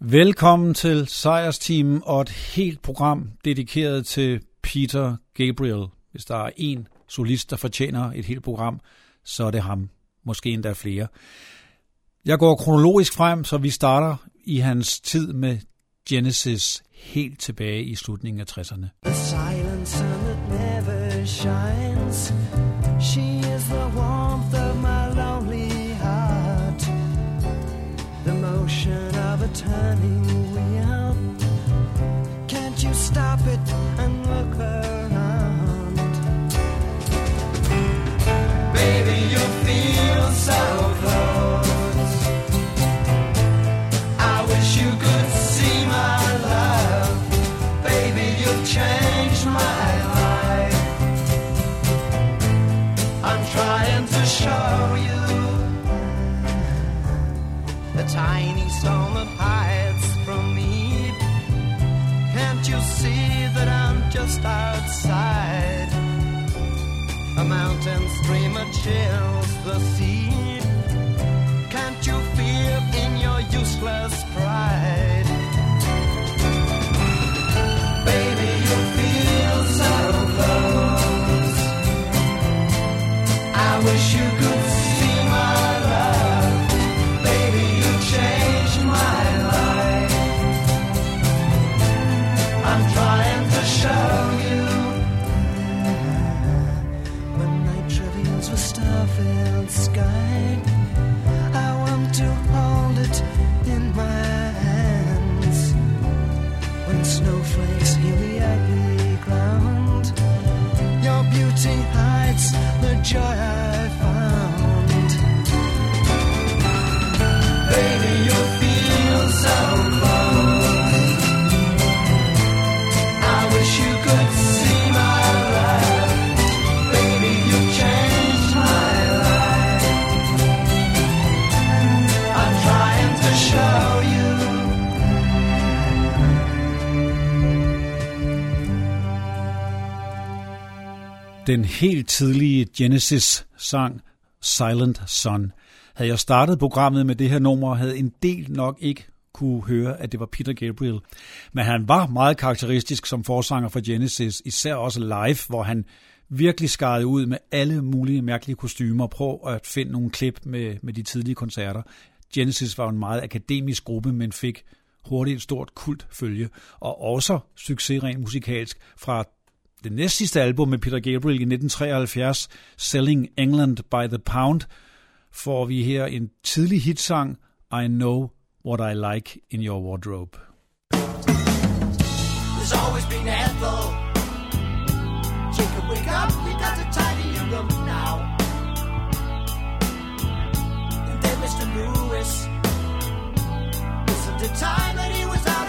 Velkommen til Sejrsteam og et helt program dedikeret til Peter Gabriel. Hvis der er en solist, der fortjener et helt program, så er det ham. Måske endda flere. Jeg går kronologisk frem, så vi starter i hans tid med Genesis helt tilbage i slutningen af 60'erne. The silence sun that never shines She just outside? A mountain streamer chills the sea. Hides the joy I found. Den helt tidlige Genesis-sang Silent Sun. Havde jeg startet programmet med det her nummer, havde en del nok ikke kunne høre, at det var Peter Gabriel. Men han var meget karakteristisk som forsanger for Genesis, især også live, hvor han virkelig skarede ud med alle mulige mærkelige kostymer. Prøv at finde nogle klip med, med de tidlige koncerter. Genesis var en meget akademisk gruppe, men fik hurtigt et stort kult følge, og også succes rent musikalsk fra det næst sidste album med Peter Gabriel i 1973, Selling England by the Pound, får vi her en tidlig hitsang, I Know What I Like in Your Wardrobe. There's always been Ethel. Jacob, wake up, we got to tidy your room now. And then Mr. Lewis, isn't the time that he was out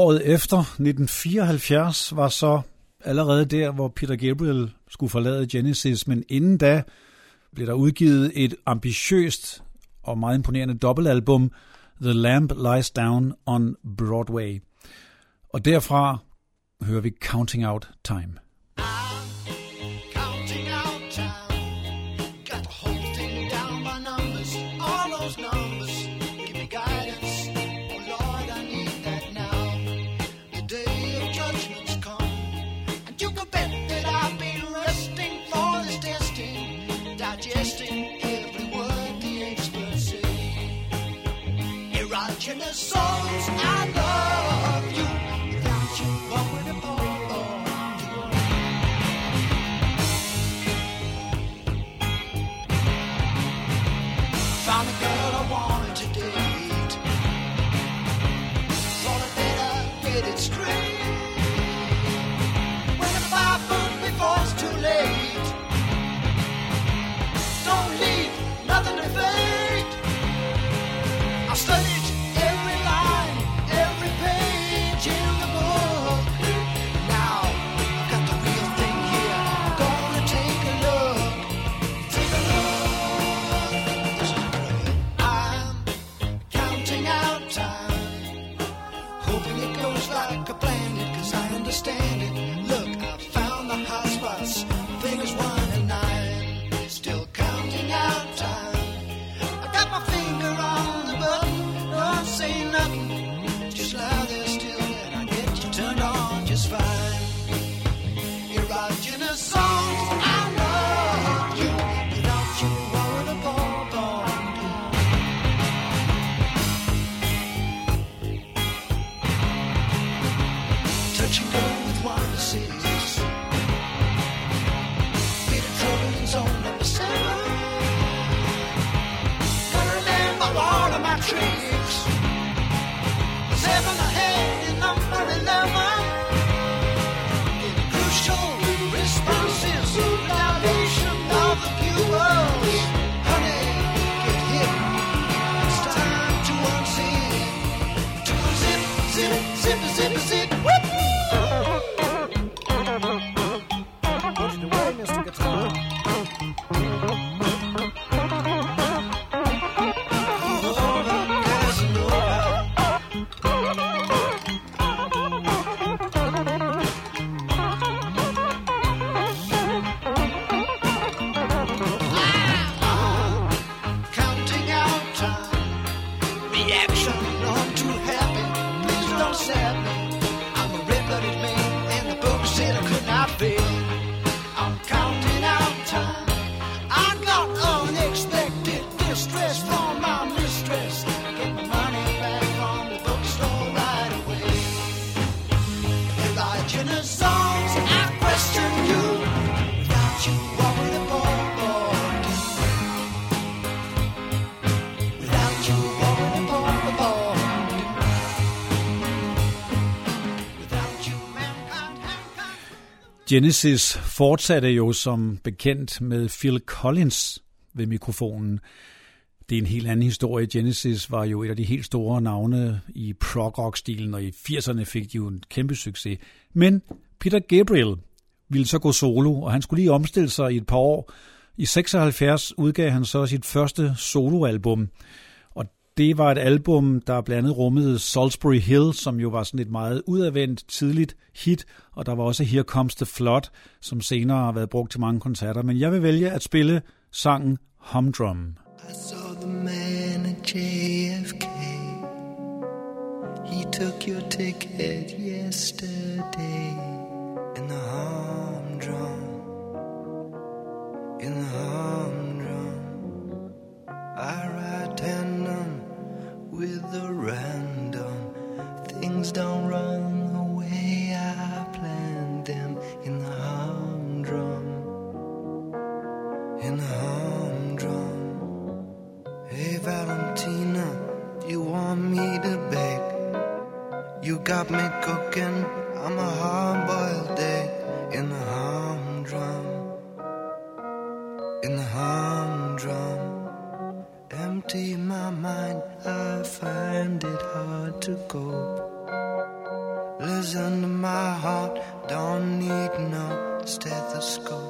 Året efter, 1974, var så allerede der, hvor Peter Gabriel skulle forlade Genesis, men inden da blev der udgivet et ambitiøst og meget imponerende dobbeltalbum, The Lamp Lies Down on Broadway. Og derfra hører vi Counting Out Time. All Genesis fortsatte jo som bekendt med Phil Collins ved mikrofonen. Det er en helt anden historie. Genesis var jo et af de helt store navne i prog-rock-stilen, og i 80'erne fik de jo en kæmpe succes. Men Peter Gabriel ville så gå solo, og han skulle lige omstille sig i et par år. I 76 udgav han så sit første soloalbum, det var et album, der blandt andet rummede Salisbury Hill, som jo var sådan et meget udadvendt tidligt hit, og der var også Here Comes the Flood, som senere har været brugt til mange koncerter. Men jeg vil vælge at spille sangen Humdrum. I saw the man at JFK. He took your ticket yesterday in the humdrum. In the humdrum. The random. Things don't run the way I planned them in the humdrum. In the humdrum. Hey Valentina, you want me to bake? You got me cooking. I'm a hard-boiled egg in the humdrum. In the humdrum. Empty my mind, I find it hard to cope. Cause under my heart don't need no stethoscope.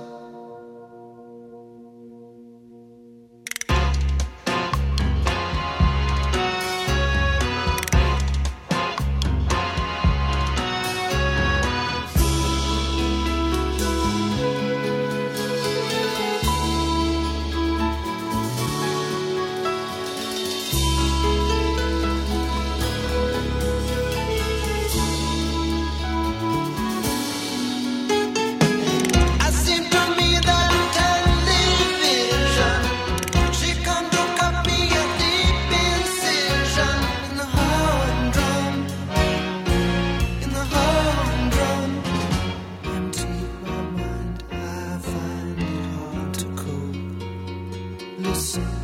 Listen,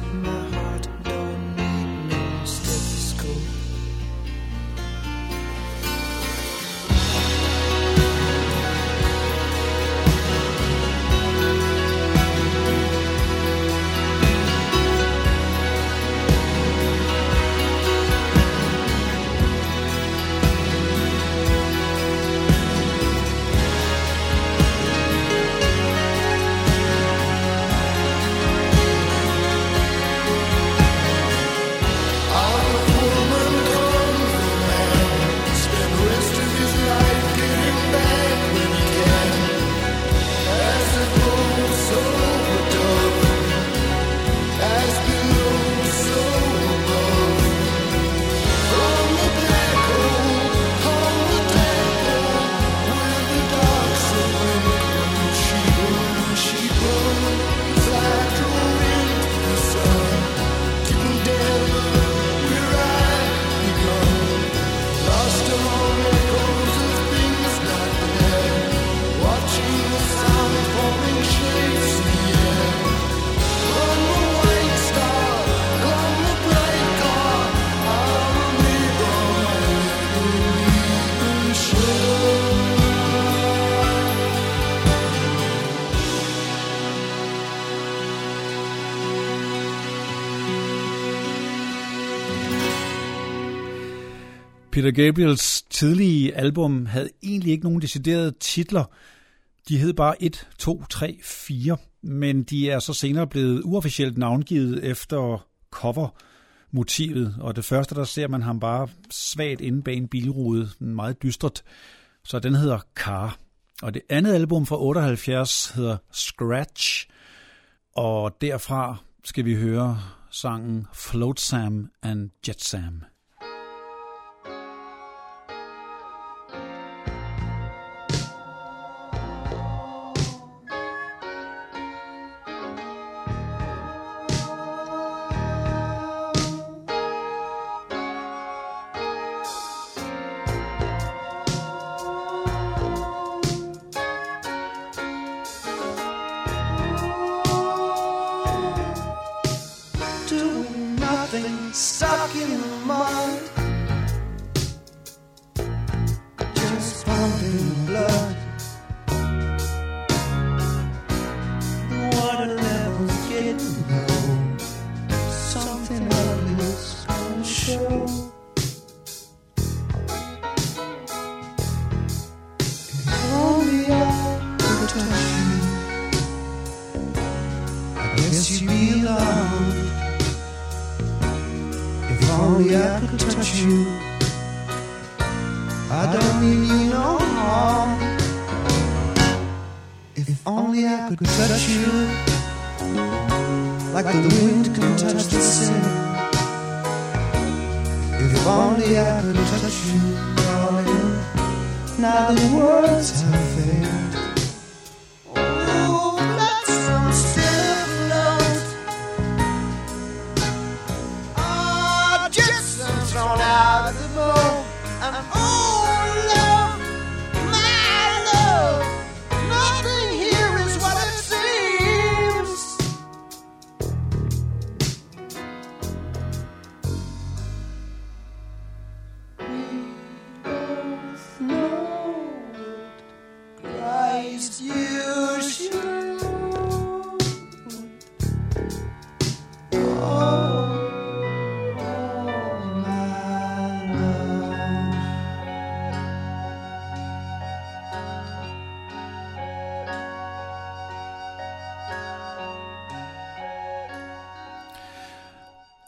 Peter Gabriels tidlige album havde egentlig ikke nogen deciderede titler. De hed bare 1, 2, 3, 4, men de er så senere blevet uofficielt navngivet efter cover-motivet. Og det første, der ser man ham bare svagt inde bag en bilrude, meget dystert. Så den hedder Car. Og det andet album fra 78 hedder Scratch, og derfra skal vi høre sangen Float Sam and Jet Sam.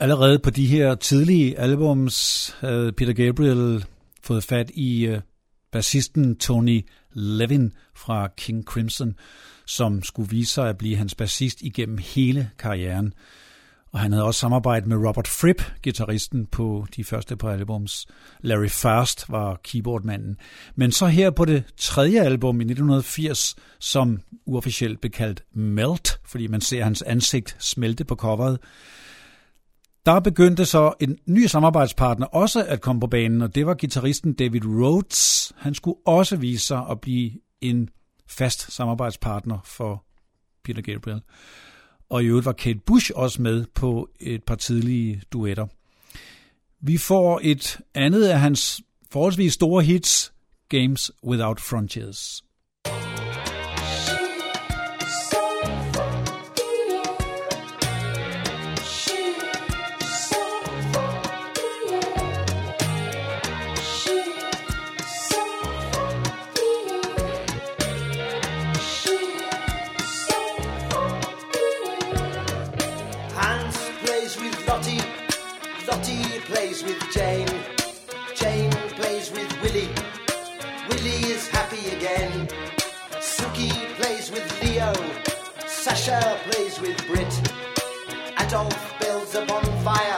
Allerede på de her tidlige albums havde Peter Gabriel fået fat i øh, bassisten Tony Levin fra King Crimson, som skulle vise sig at blive hans bassist igennem hele karrieren. Og han havde også samarbejdet med Robert Fripp, gitarristen på de første par albums. Larry Fast var keyboardmanden. Men så her på det tredje album i 1980, som uofficielt blev kaldt Melt, fordi man ser hans ansigt smelte på coveret, der begyndte så en ny samarbejdspartner også at komme på banen, og det var gitarristen David Rhodes. Han skulle også vise sig at blive en fast samarbejdspartner for Peter Gabriel. Og i øvrigt var Kate Bush også med på et par tidlige duetter. Vi får et andet af hans forholdsvis store hits, Games Without Frontiers. Lottie plays with Jane, Jane plays with Willie, Willie is happy again. Suki plays with Leo, Sasha plays with Brit, Adolf builds a bonfire,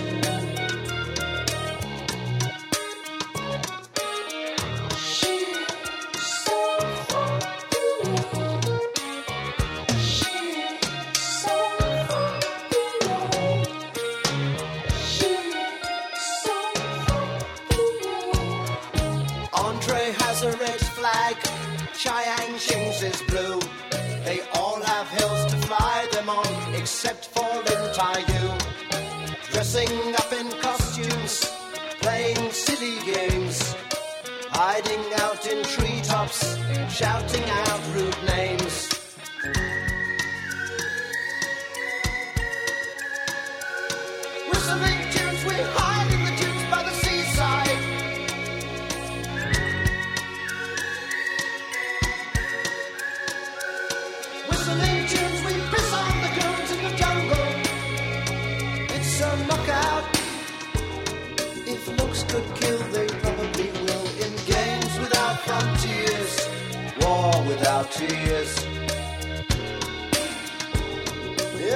Tears.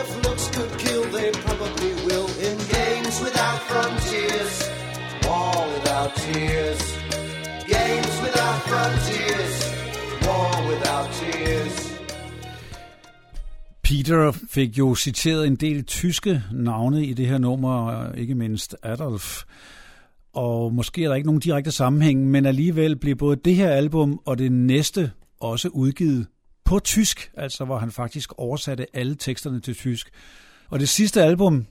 If looks could kill, they probably will. In games without frontiers, war without tears. Games without frontiers, war without tears. Peter fik jo citeret en del tyske navne i det her nummer, ikke mindst Adolf. Og måske er der ikke nogen direkte sammenhæng, men alligevel blev både det her album og det næste også udgivet på tysk, altså hvor han faktisk oversatte alle teksterne til tysk. Og det sidste album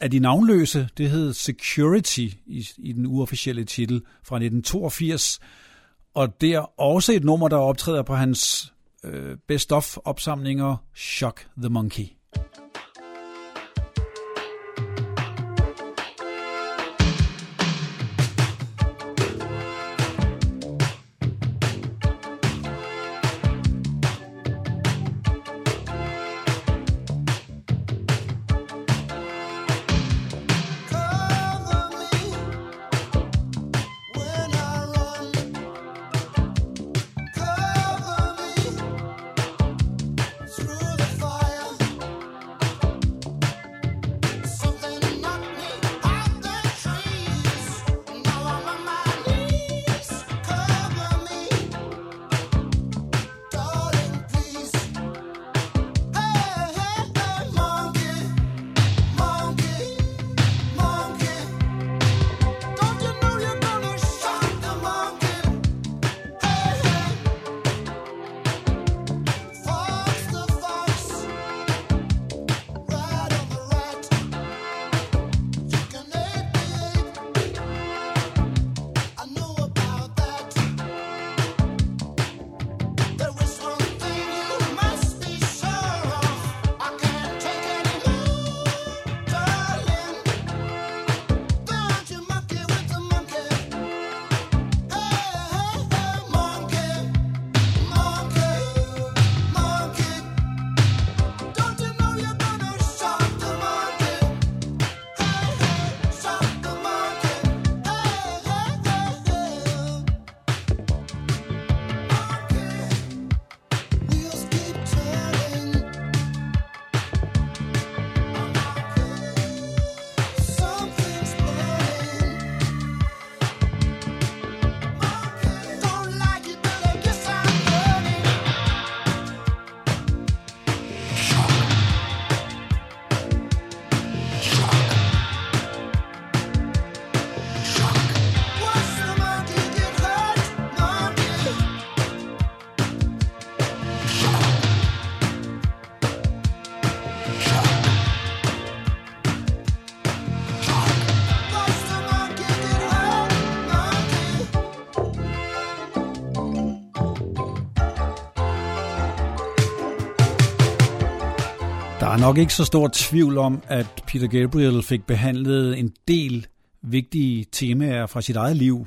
af de navnløse, det hed Security i, i den uofficielle titel fra 1982. Og det er også et nummer, der optræder på hans øh, best of opsamlinger Shock the Monkey. Nok ikke så stor tvivl om, at Peter Gabriel fik behandlet en del vigtige temaer fra sit eget liv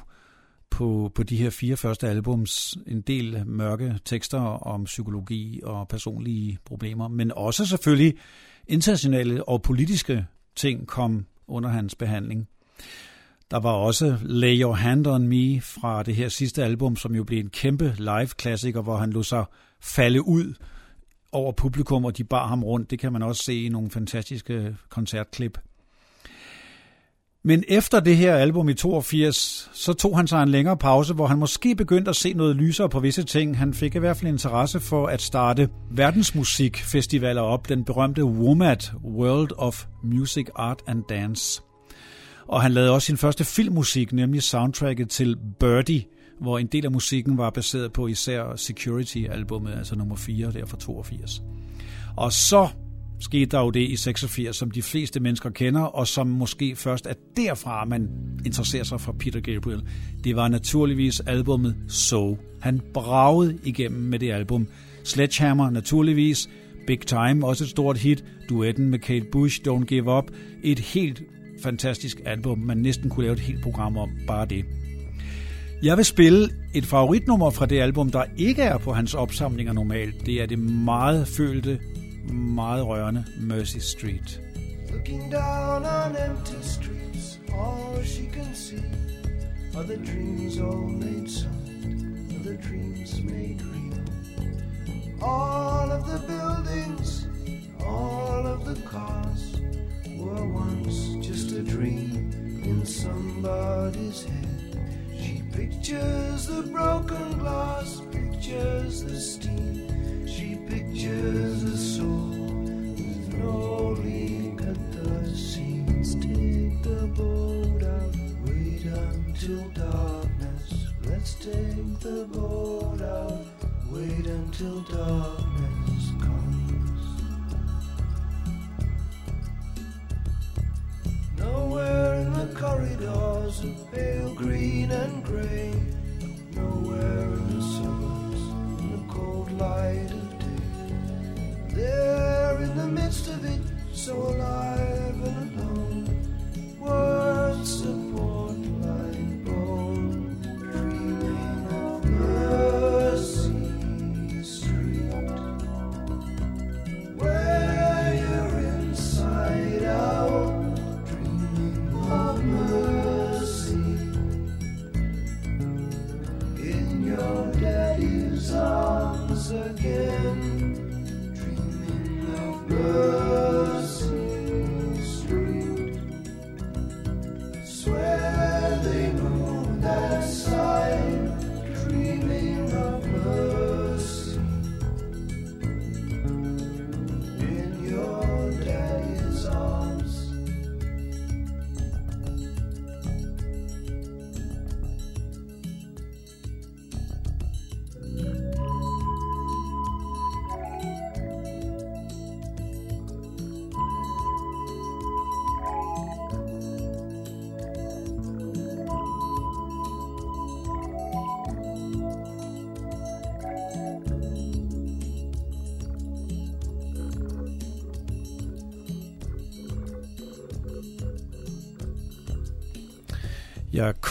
på, på de her fire første albums. En del mørke tekster om psykologi og personlige problemer, men også selvfølgelig internationale og politiske ting kom under hans behandling. Der var også Lay Your Hand On Me fra det her sidste album, som jo blev en kæmpe live-klassiker, hvor han lå sig falde ud over publikum, og de bar ham rundt. Det kan man også se i nogle fantastiske koncertklip. Men efter det her album i 82, så tog han sig en længere pause, hvor han måske begyndte at se noget lysere på visse ting. Han fik i hvert fald interesse for at starte verdensmusikfestivaler op, den berømte WOMAD, World of Music, Art and Dance. Og han lavede også sin første filmmusik, nemlig soundtracket til Birdie, hvor en del af musikken var baseret på især Security-albummet, altså nummer 4, der fra 82. Og så skete der jo det i 86, som de fleste mennesker kender, og som måske først er derfra, man interesserer sig for Peter Gabriel. Det var naturligvis albummet So. Han bragede igennem med det album. Sledgehammer naturligvis, Big Time, også et stort hit, duetten med Kate Bush, Don't Give Up, et helt fantastisk album, man næsten kunne lave et helt program om, bare det. Jeg vil spille et favoritnummer fra det album, der ikke er på hans opsamlinger normalt. Det er det meget følte, meget rørende Mercy Street. Looking down on empty streets, all she can see are the dreams all made solid, are the dreams made real. All of the buildings, all of the cars were once just a dream in somebody's head. Pictures the broken glass, pictures the steam. She pictures a soul with no leak at the seams. Take the boat out, wait until darkness. Let's take the boat out, wait until darkness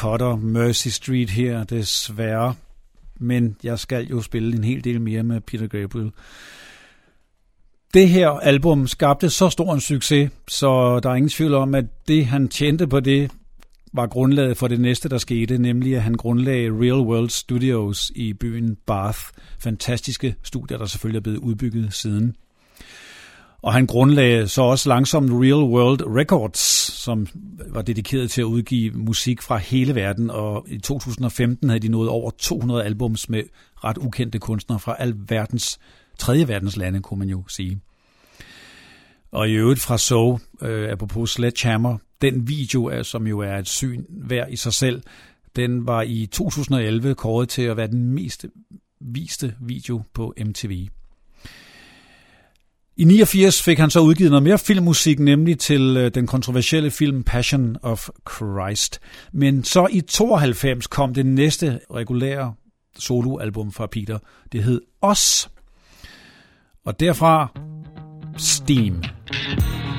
cutter Mercy Street her, desværre. Men jeg skal jo spille en hel del mere med Peter Gabriel. Det her album skabte så stor en succes, så der er ingen tvivl om, at det han tjente på det, var grundlaget for det næste, der skete, nemlig at han grundlagde Real World Studios i byen Bath. Fantastiske studier, der selvfølgelig er blevet udbygget siden. Og han grundlagde så også langsomt Real World Records, som var dedikeret til at udgive musik fra hele verden, og i 2015 havde de nået over 200 albums med ret ukendte kunstnere fra al verdens, tredje verdens lande, kunne man jo sige. Og i øvrigt fra So, øh, apropos Sledgehammer, den video, er, som jo er et syn hver i sig selv, den var i 2011 kåret til at være den mest viste video på MTV. I 89 fik han så udgivet noget mere filmmusik, nemlig til øh, den kontroversielle film Passion of Christ. Men så i 92 kom det næste regulære soloalbum fra Peter. Det hed Os. Og derfra Steam. Steam.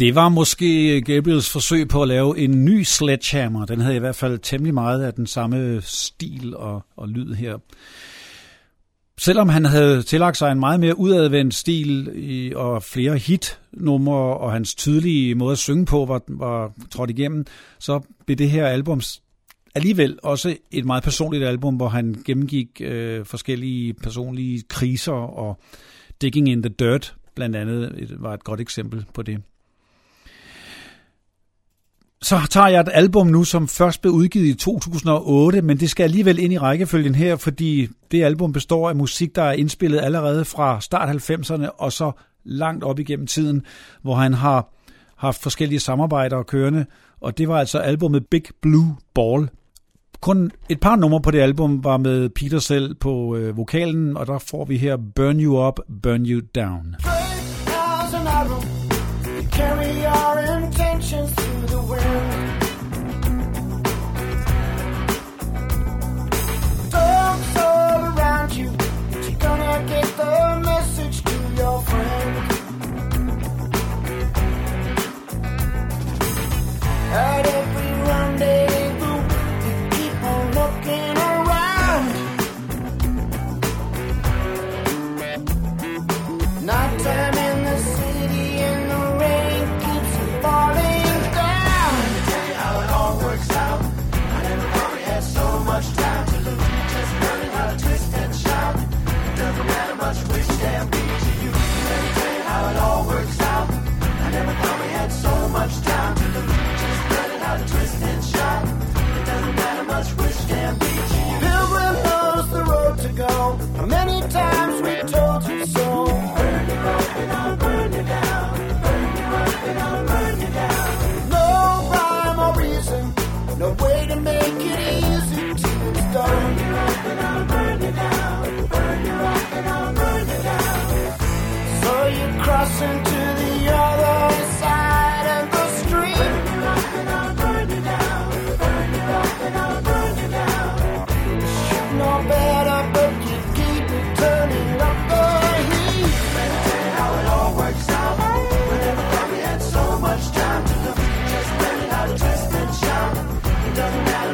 Det var måske Gabriels forsøg på at lave en ny Sledgehammer. Den havde i hvert fald temmelig meget af den samme stil og, og lyd her. Selvom han havde tillagt sig en meget mere udadvendt stil i, og flere hitnumre, og hans tydelige måde at synge på var, var trådt igennem, så blev det her album alligevel også et meget personligt album, hvor han gennemgik øh, forskellige personlige kriser, og Digging in the Dirt blandt andet var et godt eksempel på det. Så tager jeg et album nu, som først blev udgivet i 2008, men det skal alligevel ind i rækkefølgen her, fordi det album består af musik, der er indspillet allerede fra start 90'erne og så langt op igennem tiden, hvor han har haft forskellige samarbejder kørende, og det var altså albumet Big Blue Ball. Kun et par numre på det album var med Peter selv på øh, vokalen, og der får vi her Burn You Up, Burn You Down. Great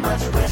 much rain.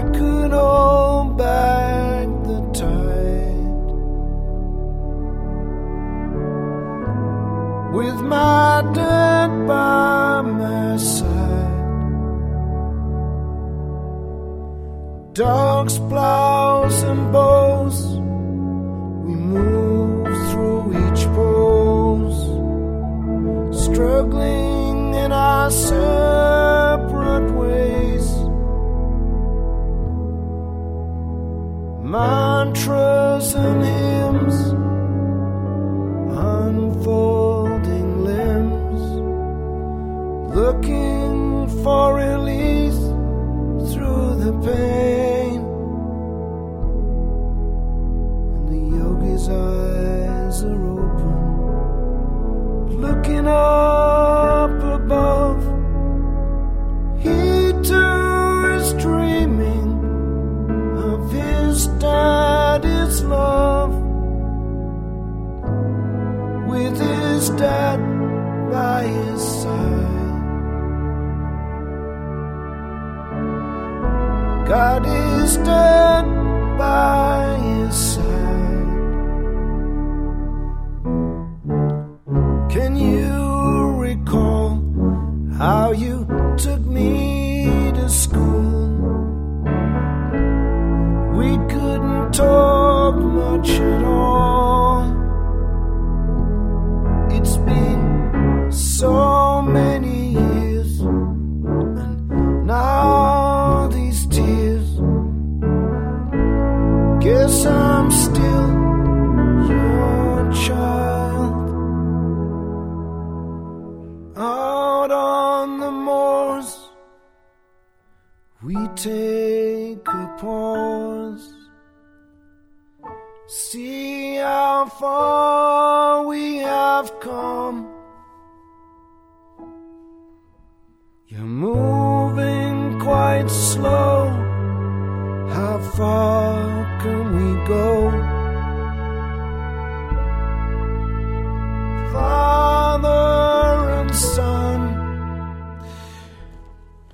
I could hold back the tide. With my dad by my side. Dogs, plows, and bows, we move through each pose, struggling in our Dead by his side. Can you recall how you took me to school? We couldn't talk much take a pause. See how far we have come. You're moving quite slow. How far can we go?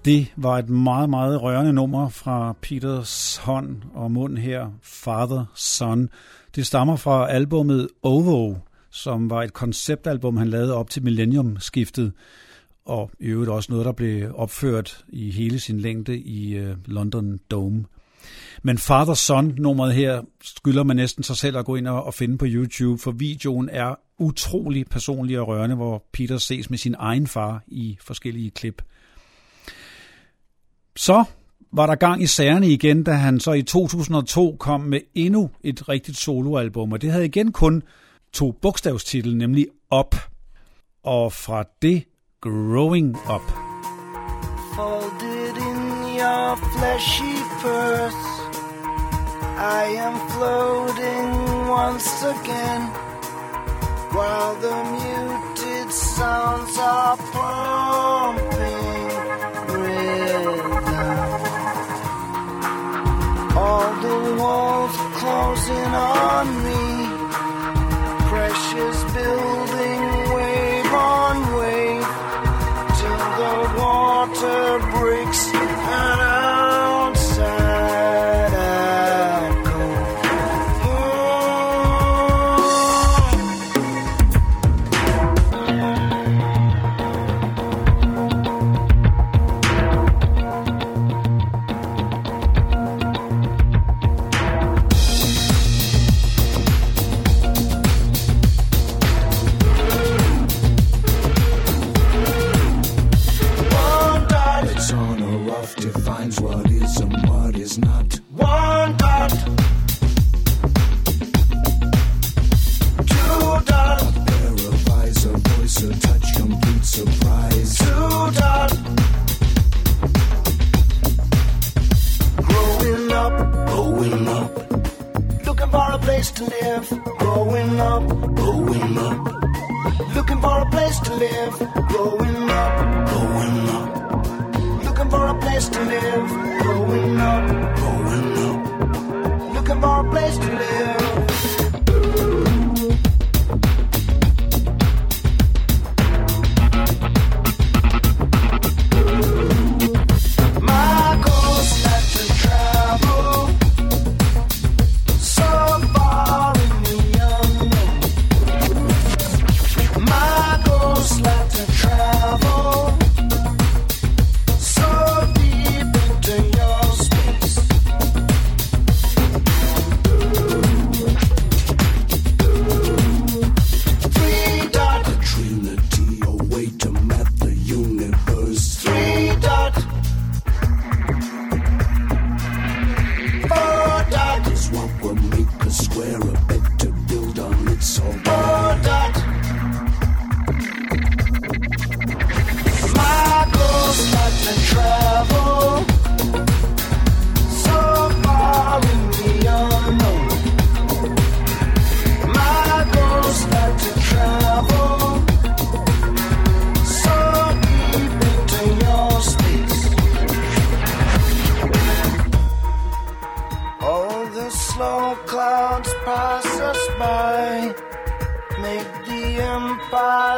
Det var et meget, meget rørende nummer fra Peters hånd og mund her, Father Son. Det stammer fra albummet Ovo, som var et konceptalbum, han lavede op til millenniumskiftet, og i øvrigt også noget, der blev opført i hele sin længde i øh, London Dome. Men Father Son nummeret her skylder man næsten sig selv at gå ind og finde på YouTube, for videoen er utrolig personlig og rørende, hvor Peter ses med sin egen far i forskellige klip. Så var der gang i sagerne igen, da han så i 2002 kom med endnu et rigtigt soloalbum, og det havde igen kun to bogstavstitel, nemlig Up. Og fra det Growing Up. folded in your fleshy purse. I am floating once again while the muted sounds are pumped walls closing on me, make a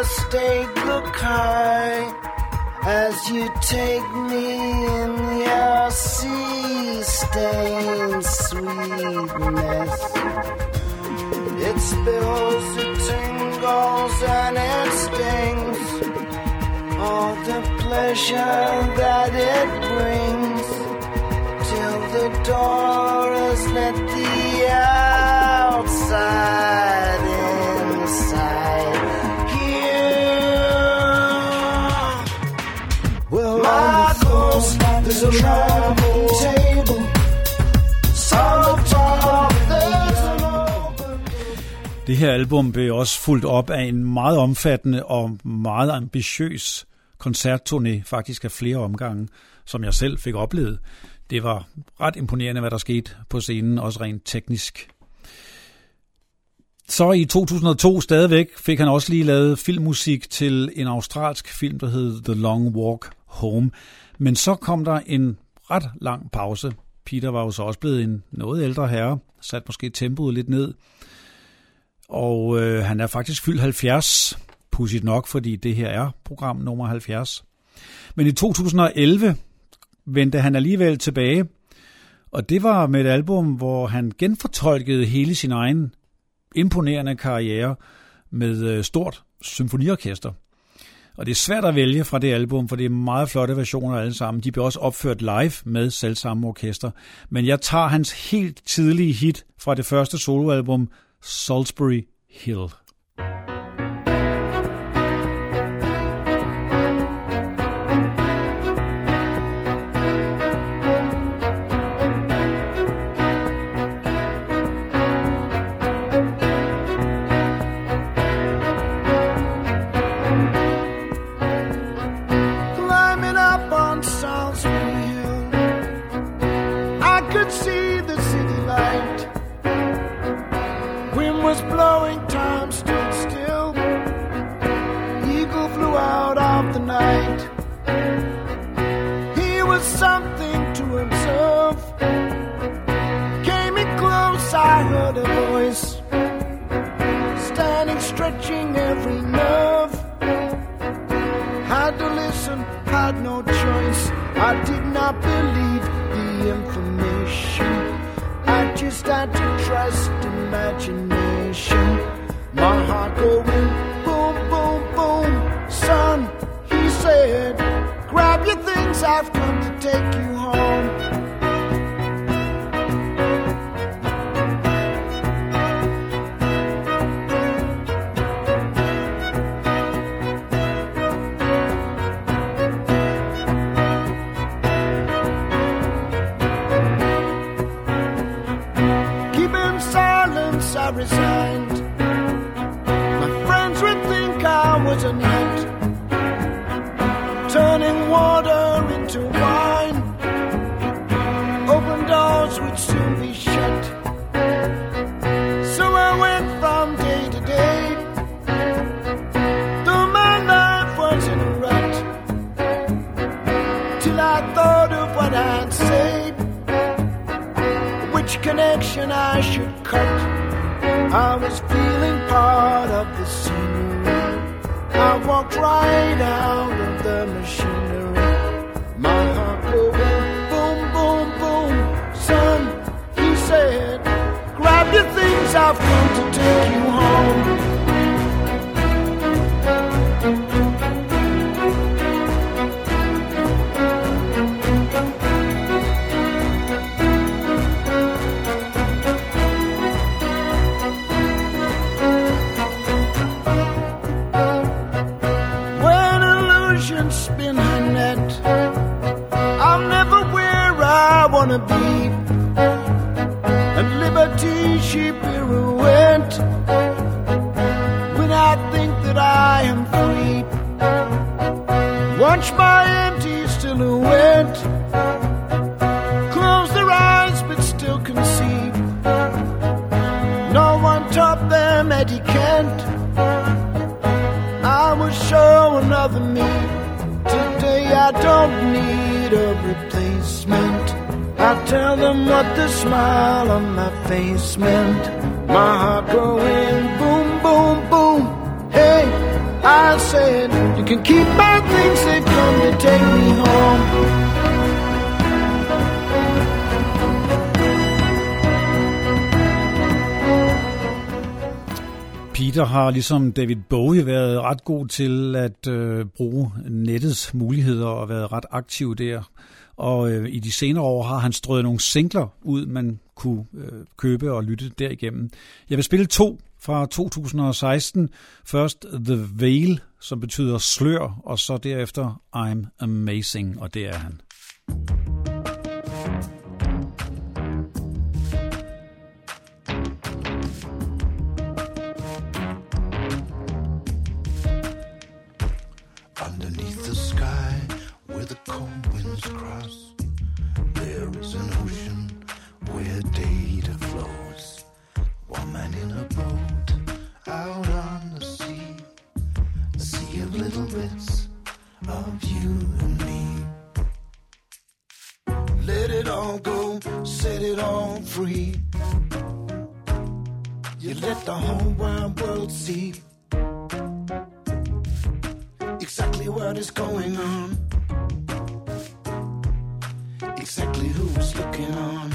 Empire State look high as you take me in your sea stained sweetness. It spills, it tingles, and it stings. All the pleasure that it brings till the door her album blev også fuldt op af en meget omfattende og meget ambitiøs koncertturné, faktisk af flere omgange, som jeg selv fik oplevet. Det var ret imponerende, hvad der skete på scenen, også rent teknisk. Så i 2002 stadigvæk fik han også lige lavet filmmusik til en australsk film, der hed The Long Walk Home. Men så kom der en ret lang pause. Peter var jo så også blevet en noget ældre herre, sat måske tempoet lidt ned. Og øh, han er faktisk fyldt 70, pudsigt nok, fordi det her er program nummer 70. Men i 2011 vendte han alligevel tilbage, og det var med et album, hvor han genfortolkede hele sin egen imponerende karriere med øh, stort symfoniorkester. Og det er svært at vælge fra det album, for det er meget flotte versioner alle sammen. De blev også opført live med selvsamme orkester. Men jeg tager hans helt tidlige hit fra det første soloalbum, Salisbury Hill. Take you home. Keeping silence, I resigned. Portion I should cut. I was feeling part of the scenery. I walked right out of the machinery. My heart going boom, boom, boom. Son, he said, grab your things, I've come to take you home. Tell them what the smile on my face meant. My heart going boom, boom, boom. Hey, I said, you can keep my things, they come to take me home. Peter har ligesom David Bowie været ret god til at øh, bruge nettets muligheder og været ret aktiv der. Og øh, i de senere år har han strøget nogle singler ud, man kunne øh, købe og lytte derigennem. Jeg vil spille to fra 2016. Først The Veil, som betyder slør, og så derefter I'm Amazing, og det er han. Underneath the sky, with a cold cross, there is an ocean where data flows. One man in a boat out on the sea, a sea of little bits of you and me. Let it all go, set it all free. You let the whole wide world see exactly what is going on, exactly who's looking on.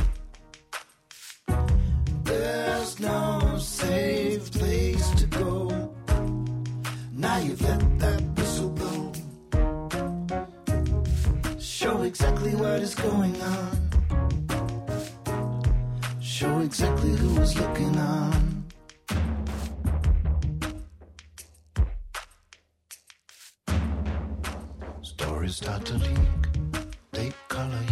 There's no safe place to go. Now you've let that whistle blow. Show exactly what is going on. Show exactly who is looking on. Stories start to leak, they color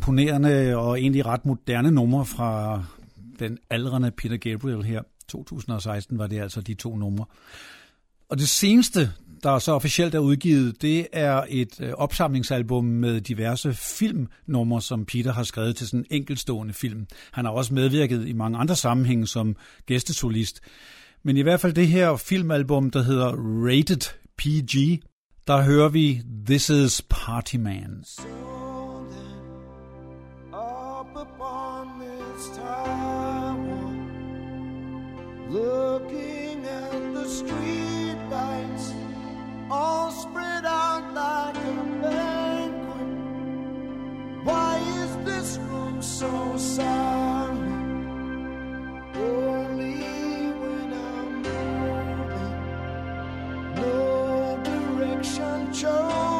imponerende og egentlig ret moderne numre fra den aldrende Peter Gabriel her. 2016 var det altså de to numre. Og det seneste, der så officielt er udgivet, det er et øh, opsamlingsalbum med diverse filmnumre, som Peter har skrevet til sådan en enkeltstående film. Han har også medvirket i mange andre sammenhænge som gæstesolist. Men i hvert fald det her filmalbum, der hedder Rated PG, der hører vi This is Party Man. So looking at the street lights, all spread out like a banquet. Why is this room so silent? Only when I'm moving, no direction chosen.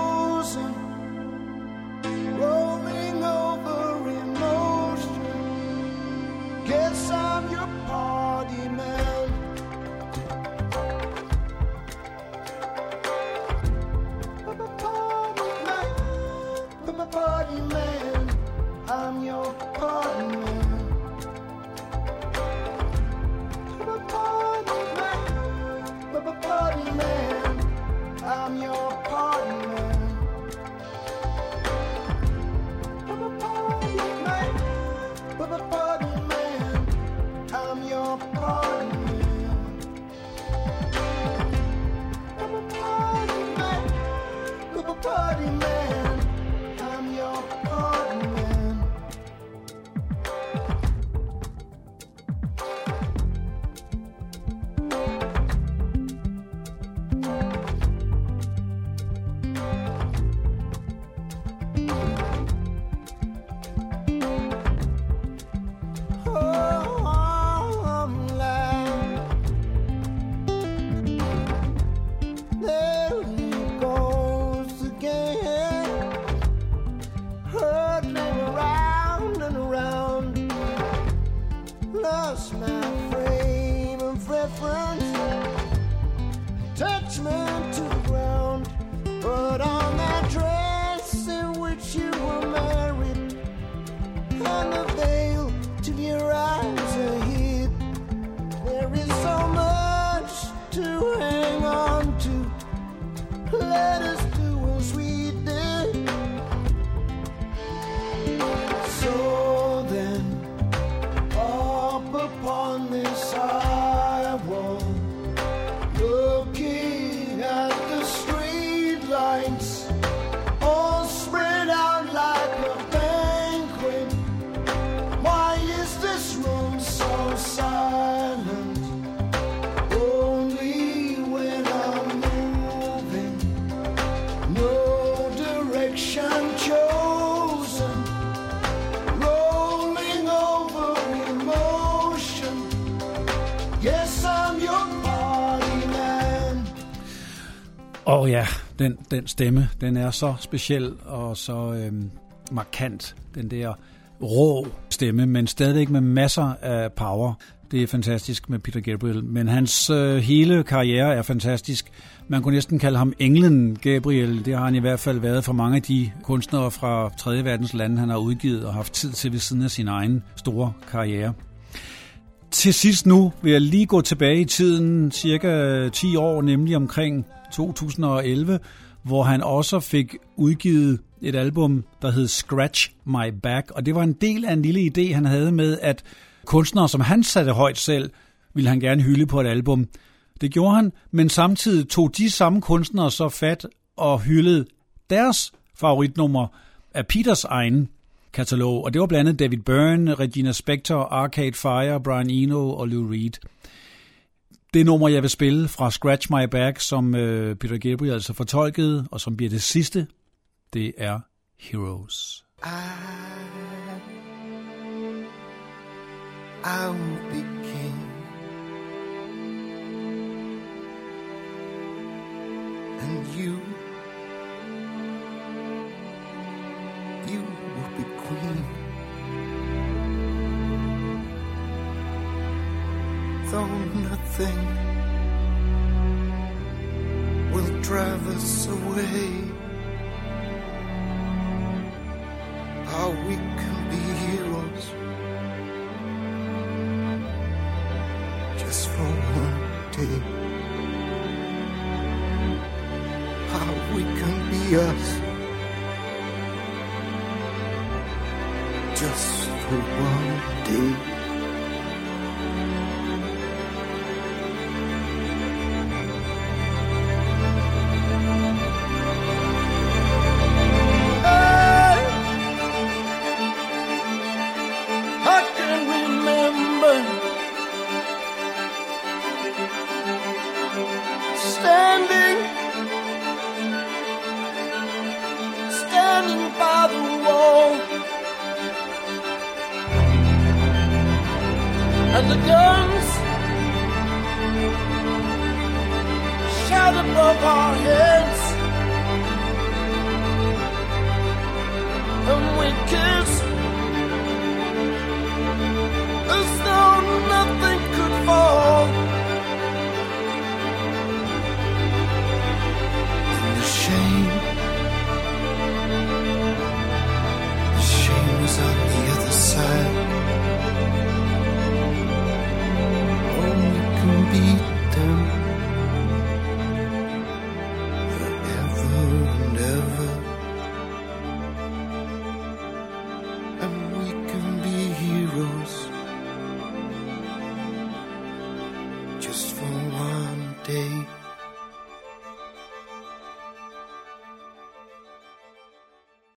Og ja, den, den stemme, den er så speciel og så øhm, markant. Den der rå stemme, men stadigvæk med masser af power. Det er fantastisk med Peter Gabriel, men hans øh, hele karriere er fantastisk. Man kunne næsten kalde ham englen Gabriel. Det har han i hvert fald været for mange af de kunstnere fra 3. verdens lande, han har udgivet og haft tid til ved siden af sin egen store karriere. Til sidst nu vil jeg lige gå tilbage i tiden, cirka 10 år, nemlig omkring 2011, hvor han også fik udgivet et album, der hed Scratch My Back, og det var en del af en lille idé, han havde med, at kunstnere, som han satte højt selv, ville han gerne hylde på et album. Det gjorde han, men samtidig tog de samme kunstnere så fat og hyldede deres favoritnummer af Peters egen katalog, og det var blandt andet David Byrne, Regina Spektor, Arcade Fire, Brian Eno og Lou Reed. Det nummer, jeg vil spille fra Scratch My Back, som øh, Peter Gabriel altså fortolkede, og som bliver det sidste, det er Heroes. I, I will be king. And you, you will be queen. Though nothing will drive us away. how we can be heroes just for one day. How we can be us just for one day.